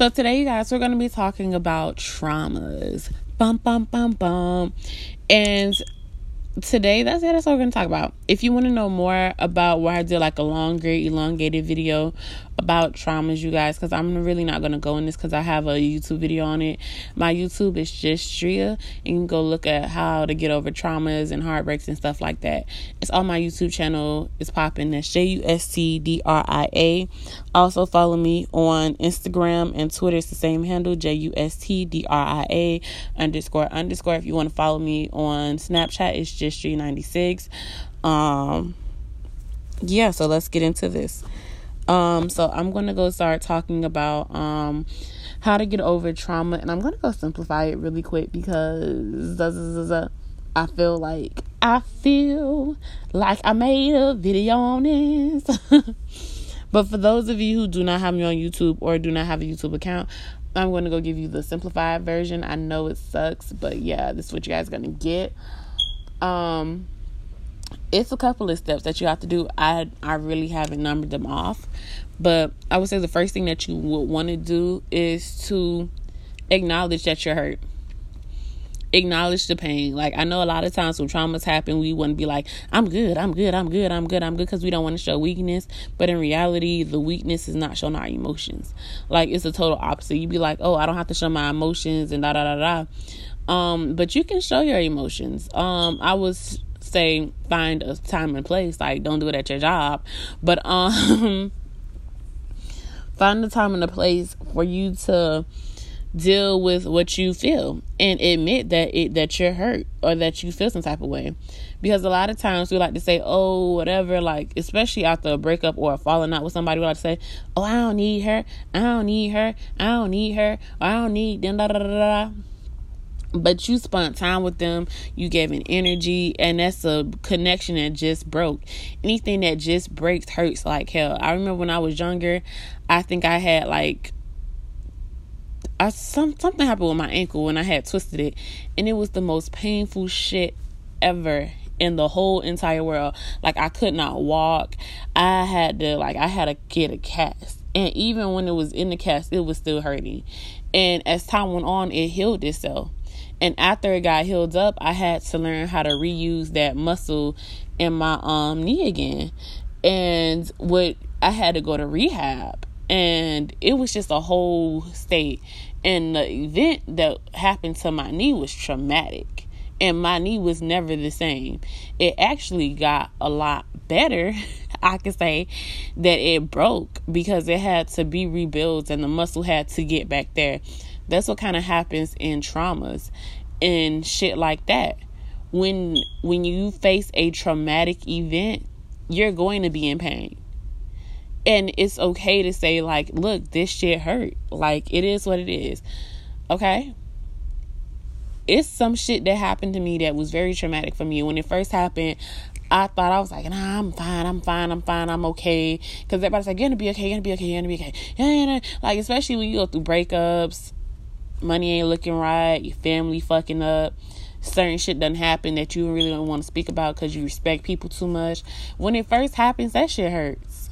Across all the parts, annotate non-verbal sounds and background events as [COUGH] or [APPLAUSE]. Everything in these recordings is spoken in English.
So today, you guys, we're going to be talking about traumas. Bum, bum, bum, bum. And today that's it that's what we're gonna talk about if you want to know more about why i did like a longer elongated video about traumas you guys because i'm really not gonna go in this because i have a youtube video on it. My youtube is just Dria and you can go look at how to get over traumas and heartbreaks and stuff like that. It's on my youtube channel. It's popping. That's j-u-s-t-d-r-i-a also follow me on instagram and twitter. It's the same handle j-u-s-t-d-r-i-a underscore underscore. If you want to follow me on snapchat it's just 396 um yeah so let's get into this um so i'm gonna go start talking about um how to get over trauma and i'm gonna go simplify it really quick because i feel like i feel like i made a video on this. [LAUGHS] But for those of you who do not have me on youtube or do not have a youtube account i'm going to go give you the simplified version. I know it sucks but yeah this is what you guys are going to get. Um, it's a couple of steps that you have to do. I I really haven't numbered them off, but I would say the first thing that you would want to do is to acknowledge that you're hurt. Acknowledge the pain. Like I know a lot of times when traumas happen, we to be like, "I'm good, I'm good, I'm good, I'm good, I'm good," because we don't want to show weakness. But in reality, the weakness is not showing our emotions. Like it's the total opposite. You'd be like, "Oh, I don't have to show my emotions," and da da da da. Um, but you can show your emotions. Um, I was say find a time and place. Like don't do it at your job, but um, [LAUGHS] find the time and the place for you to deal with what you feel and admit that it that you're hurt or that you feel some type of way. Because a lot of times we like to say oh whatever like especially after a breakup or a falling out with somebody we like to say oh i don't need her. I don't need her. I don't need her. I don't need da da da da da but you spent time with them you gave an energy and that's a connection that just broke. Anything that just breaks hurts like hell. I remember when i was younger i think i had like I, some something happened with my ankle when i had twisted it and it was the most painful shit ever in the whole entire world. Like i could not walk. I had to like i had to get a cast. And even when it was in the cast it was still hurting. And as time went on it healed itself and after it got healed up, I had to learn how to reuse that muscle in my um knee again. And what I had to go to rehab and it was just a whole state. And the event that happened to my knee was traumatic. And my knee was never the same. It actually got a lot better. [LAUGHS] I could say that it broke because it had to be rebuilt and the muscle had to get back there. That's what kind of happens in traumas and shit like that. When when you face a traumatic event, you're going to be in pain. And it's okay to say like, look, this shit hurt. Like it is what it is. Okay? It's some shit that happened to me that was very traumatic for me. When it first happened, I thought I was like, nah, I'm fine, I'm fine, I'm fine, I'm okay. Because everybody's like, you're gonna be okay, you're gonna be okay, you're gonna be okay. Yeah, Like, especially when you go through breakups, money ain't looking right, your family fucking up, certain shit doesn't happen that you really don't want to speak about because you respect people too much. When it first happens, that shit hurts.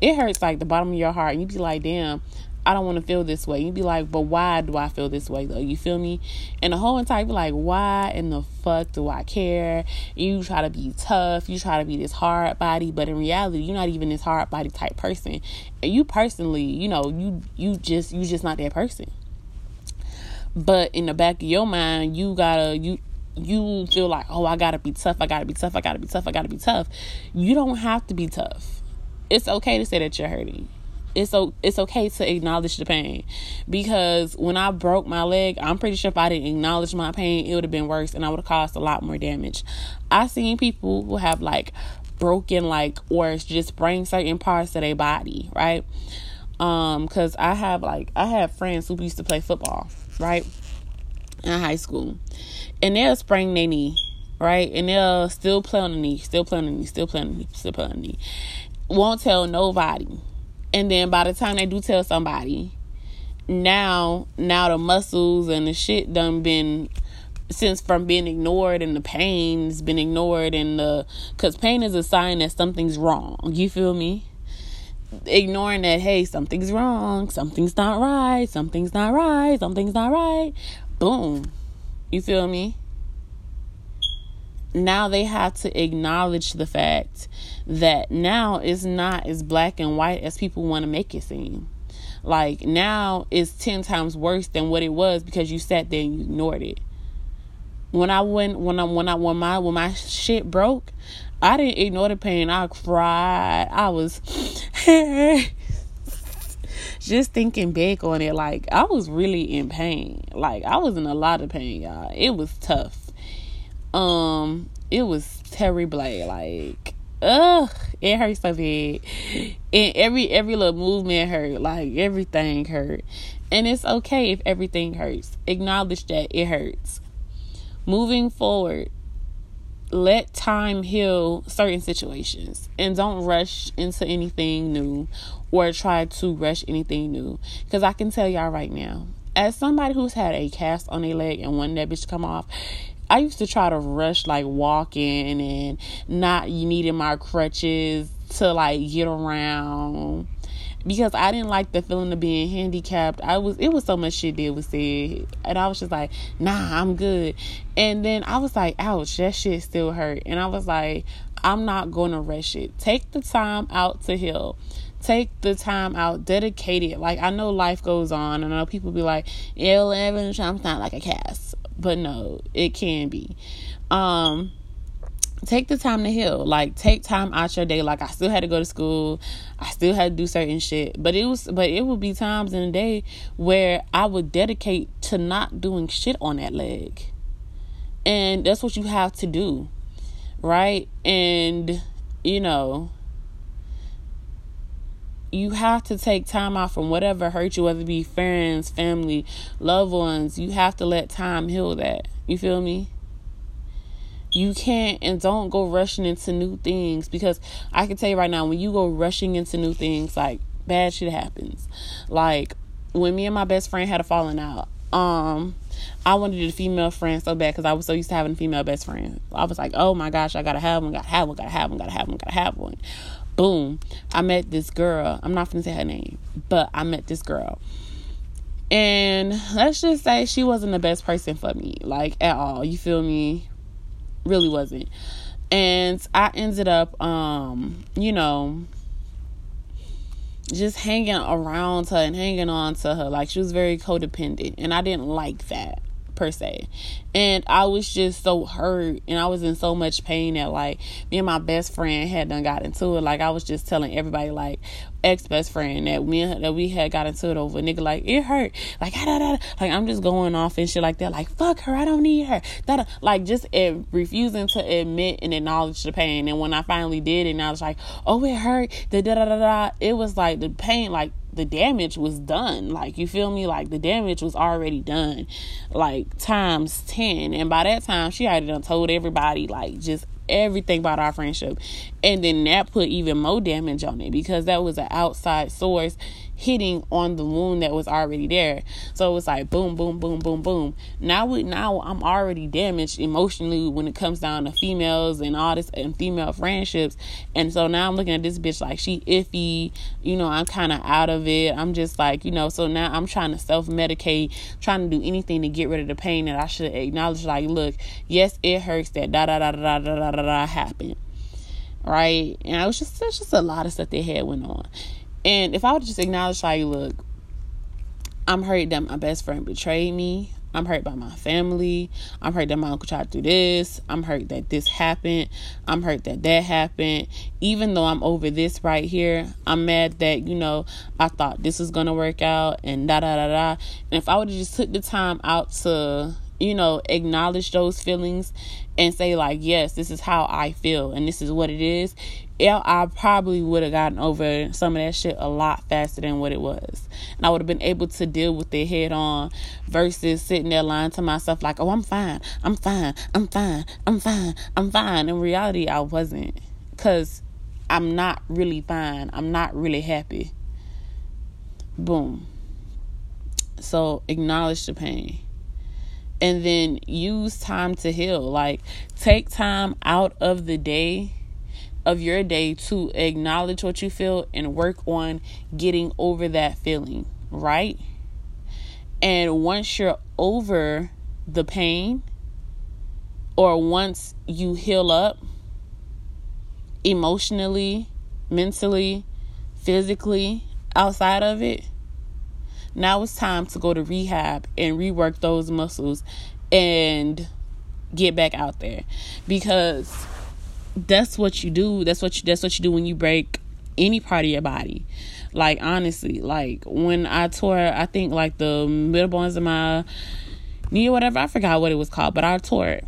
It hurts like the bottom of your heart. And you be like, damn, I don't want to feel this way. You'd be like, but why do I feel this way though? You feel me? And the whole entire be like, why in the fuck do I care? You try to be tough, you try to be this hard body, but in reality, you're not even this hard body type person. And you personally, you know, you you just you just not that person. But in the back of your mind, you gotta you you feel like, oh, I gotta be tough, I gotta be tough, I gotta be tough, I gotta be tough. You don't have to be tough. It's okay to say that you're hurting it's so it's okay to acknowledge the pain because when I broke my leg, I'm pretty sure if I didn't acknowledge my pain, it would have been worse and I would have caused a lot more damage. I've seen people who have like broken like or just sprain certain parts of their body, right? Um, cause I have like I have friends who used to play football, right? In high school. And they'll sprain their knee, right? And they'll still play on the knee, still play on the knee, still play on the knee, still play on the knee. Won't tell nobody and then by the time they do tell somebody, now now the muscles and the shit done been since from being ignored and the pain's been ignored and the because pain is a sign that something's wrong you feel me ignoring that, hey, something's wrong, something's not right, something's not right, something's not right. Boom. You feel me? Now they have to acknowledge the fact that now it's not as black and white as people want to make it seem. Like now it's 10 times worse than what it was because you sat there and you ignored it. When I went when I when I when my when my shit broke, I didn't ignore the pain. I cried. I was [LAUGHS] just thinking back on it, like I was really in pain. Like I was in a lot of pain, y'all. It was tough. Um, it was Terry terrible. Like, ugh, it hurt so bad. And every every little movement hurt. Like everything hurt. And it's okay if everything hurts. Acknowledge that it hurts. Moving forward, let time heal certain situations and don't rush into anything new or try to rush anything new. Because I can tell y'all right now, as somebody who's had a cast on a leg and one that bitch come off, I used to try to rush like walking and not needing my crutches to like get around because I didn't like the feeling of being handicapped. I was it was so much shit that was said, and I was just like, nah, I'm good. And then I was like, ouch, that shit still hurt. And I was like, I'm not gonna rush it. Take the time out to heal. Take the time out, dedicate it. Like I know life goes on, and I know people be like, "11, I'm not like a cast," but no, it can be. Um, take the time to heal. Like take time out your day. Like I still had to go to school. I still had to do certain shit. But it was but it would be times in a day where I would dedicate to not doing shit on that leg. And that's what you have to do. Right? And you know, you have to take time out from whatever hurt you, whether it be friends, family, loved ones. You have to let time heal that. You feel me? you can't and don't go rushing into new things because I can tell you right now, when you go rushing into new things, like bad shit happens. Like when me and my best friend had a falling out, um, I wanted a female friend so bad because I was so used to having a female best friend. I was like, oh my gosh, I gotta have one, gotta have one, gotta have one, gotta have one, gotta have one. Boom. I met this girl. I'm not gonna say her name, but I met this girl. And let's just say she wasn't the best person for me, like at all. You feel me? really wasn't. And I ended up, um, you know, just hanging around her and hanging on to her. Like she was very codependent. And I didn't like that per se. And I was just so hurt and I was in so much pain that like me and my best friend had done got into it. Like I was just telling everybody like ex best friend that me that we had got into it over nigga like it hurt. Like ah, da, da, da. like I'm just going off and shit like that. Like fuck her, I don't need her. That like just it, refusing to admit and acknowledge the pain. And when I finally did it and I was like, oh it hurt, da da da da it was like the pain like the damage was done. Like, you feel me? Like, the damage was already done, like, times 10. And by that time, she already done told everybody, like, just everything about our friendship. And then that put even more damage on it because that was an outside source hitting on the wound that was already there. So it was like boom, boom, boom, boom, boom. Now we now I'm already damaged emotionally when it comes down to females and all this and female friendships. And so now I'm looking at this bitch like she iffy, you know, I'm kinda out of it. I'm just like, you know, so now I'm trying to self medicate, trying to do anything to get rid of the pain that I should acknowledge like, look, yes, it hurts that da da da da da da da da happened. Right? And it was just there's just a lot of stuff they had went on. And if I would just acknowledge, like, look, I'm hurt that my best friend betrayed me. I'm hurt by my family. I'm hurt that my uncle tried to do this. I'm hurt that this happened. I'm hurt that that happened. Even though I'm over this right here, I'm mad that, you know, I thought this was going to work out and da da da da. And if I would have just took the time out to, you know, acknowledge those feelings and say, like, yes, this is how I feel and this is what it is, yeah, I probably would have gotten over some of that shit a lot faster than what it was. And I would have been able to deal with it head on versus sitting there lying to myself like, oh, I'm fine, I'm fine, I'm fine, I'm fine, I'm fine. In reality, I wasn't. Because I'm not really fine. I'm not really happy. Boom. So acknowledge the pain. And then use time to heal. Like, take time out of the day of your day to acknowledge what you feel and work on getting over that feeling, right? And once you're over the pain, or once you heal up emotionally, mentally, physically, outside of it, now it's time to go to rehab and rework those muscles and get back out there because that's what you do. That's what you, that's what you do when you break any part of your body. Like honestly, like when I tore, I think like the middle bones of my knee or whatever. I forgot what it was called, but I tore it.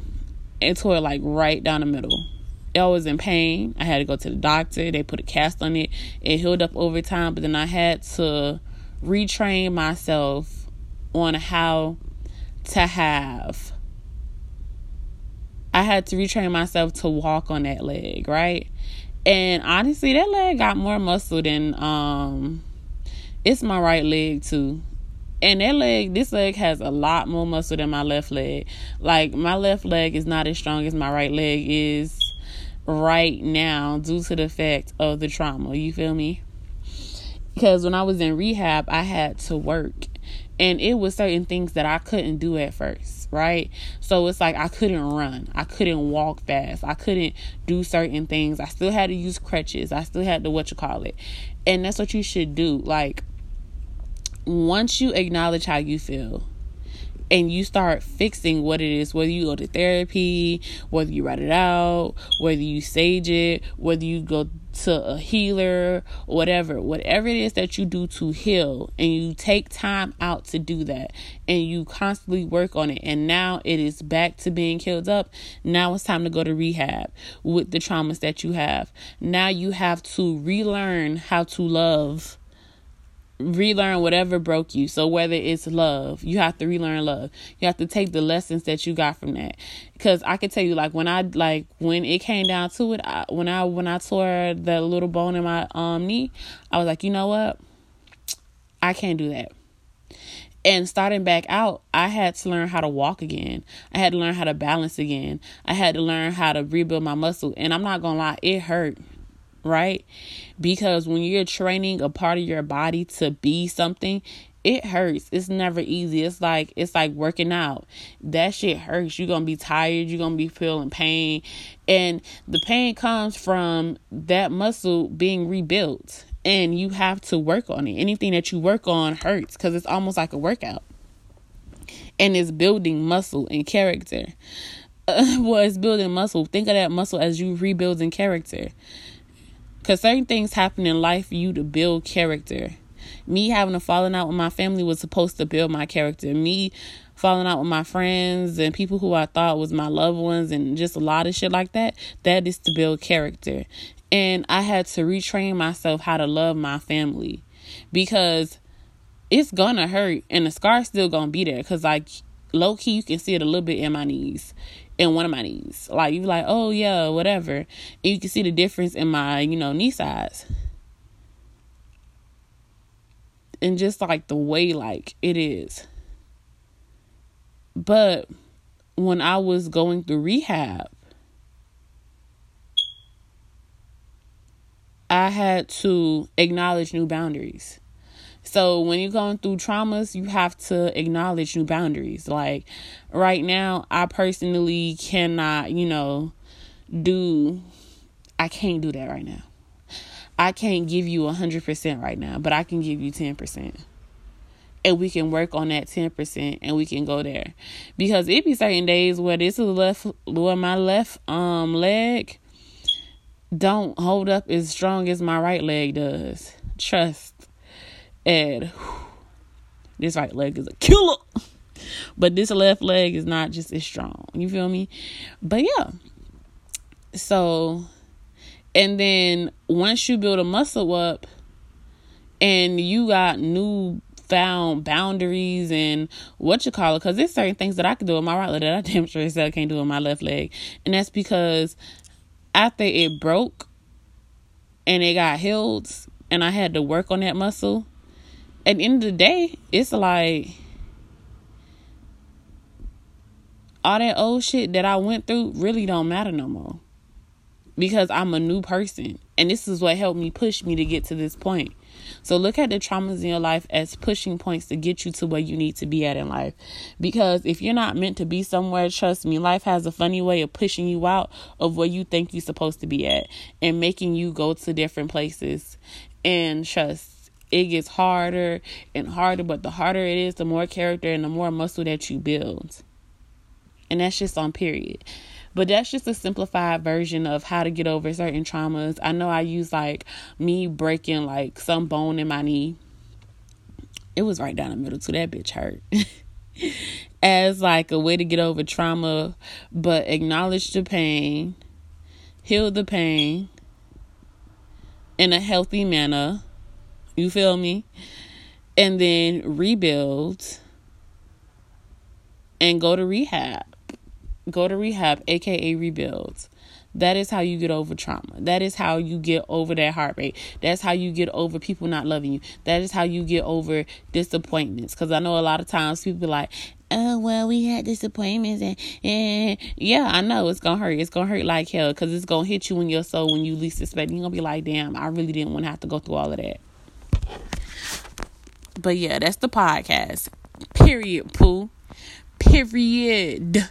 It tore it like right down the middle. I was in pain. I had to go to the doctor. They put a cast on it. It healed up over time, but then I had to retrain myself on how to have I had to retrain myself to walk on that leg, right? And honestly, that leg got more muscle than um it's my right leg too. And that leg, this leg has a lot more muscle than my left leg. Like my left leg is not as strong as my right leg is right now due to the fact of the trauma. You feel me? Because when I was in rehab, I had to work. And it was certain things that I couldn't do at first, right? So it's like I couldn't run. I couldn't walk fast. I couldn't do certain things. I still had to use crutches. I still had to what you call it. And that's what you should do. Like once you acknowledge how you feel, and you start fixing what it is, whether you go to therapy, whether you write it out, whether you sage it, whether you go to a healer, whatever, whatever it is that you do to heal, and you take time out to do that, and you constantly work on it, and now it is back to being healed up. Now it's time to go to rehab with the traumas that you have. Now you have to relearn how to love relearn whatever broke you. So whether it's love, you have to relearn love. You have to take the lessons that you got from that. Because I can tell you, like when I like when it came down to it, I, when I when I tore the little bone in my um knee, I was like, you know what, I can't do that. And starting back out, I had to learn how to walk again. I had to learn how to balance again. I had to learn how to rebuild my muscle. And I'm not gonna lie, it hurt right? Because when you're training a part of your body to be something, it hurts. It's never easy. It's like it's like working out. That shit hurts. You're gonna be tired. You're gonna be feeling pain, and the pain comes from that muscle being rebuilt. And you have to work on it. Anything that you work on hurts because it's almost like a workout, and it's building muscle and character. Uh, [LAUGHS] well, it's building muscle. Think of that muscle as you rebuilding character. Because certain things happen in life for you to build character. Me having a falling out with my family was supposed to build my character. Me falling out with my friends and people who I thought was my loved ones and just a lot of shit like that, that is to build character. And I had to retrain myself how to love my family because it's gonna hurt and the scar's still gonna be there because like low key you can see it a little bit in my knees in one of my knees. Like you're like, oh yeah, whatever. And you can see the difference in my, you know, knee size. And just like the way like it is. But when I was going through rehab, I had to acknowledge new boundaries. So when you're going through traumas, you have to acknowledge new boundaries. Like right now, I personally cannot, you know, do I can't do that right now. I can't give you 100% right now, but I can give you 10%. And we can work on that 10% and we can go there. Because it be certain days where this is left where my left um leg don't hold up as strong as my right leg does. Trust and whew, [SIGHS] this right leg is a killer. But this left leg is not just as strong. You feel me? But yeah. So, and then once you build a muscle up and you got new found boundaries and what you call it because there's certain things that I can do with my right leg that I [LAUGHS] damn sure said I can't do with my left leg. And that's because after it broke and it got healed and I had to work on that muscle, at the end of the day, it's like all that old shit that I went through really don't matter no more. because I'm a new person. And this is what helped me push me to get to this point. So look at the traumas in your life as pushing points to get you to where you need to be at in life. Because if you're not meant to be somewhere, trust me, life has a funny way of pushing you out of where you think you're supposed to be at and making you go to different places. And trust, it gets harder and harder, but the harder it is, the more character and the more muscle that you build. And that's just on period. But that's just a simplified version of how to get over certain traumas. I know I use like me breaking like some bone in my knee. It was right down the middle too. That bitch hurt. [LAUGHS] As like a way to get over trauma, but acknowledge the pain, heal the pain in a healthy manner. You feel me? And then rebuild and go to rehab go to rehab, aka rebuild. That is how you get over trauma. That is how you get over that heartbreak. That's how you get over people not loving you. That is how you get over disappointments. Because I know a lot of times people be like, oh, well, we had disappointments. And, and yeah, I know it's going to hurt. It's going to hurt like hell because it's going to hit you in your soul when you least expect. You're going to be like, damn, I really didn't want to have to go through all of that. But yeah, that's the podcast. Period, Pooh. Period.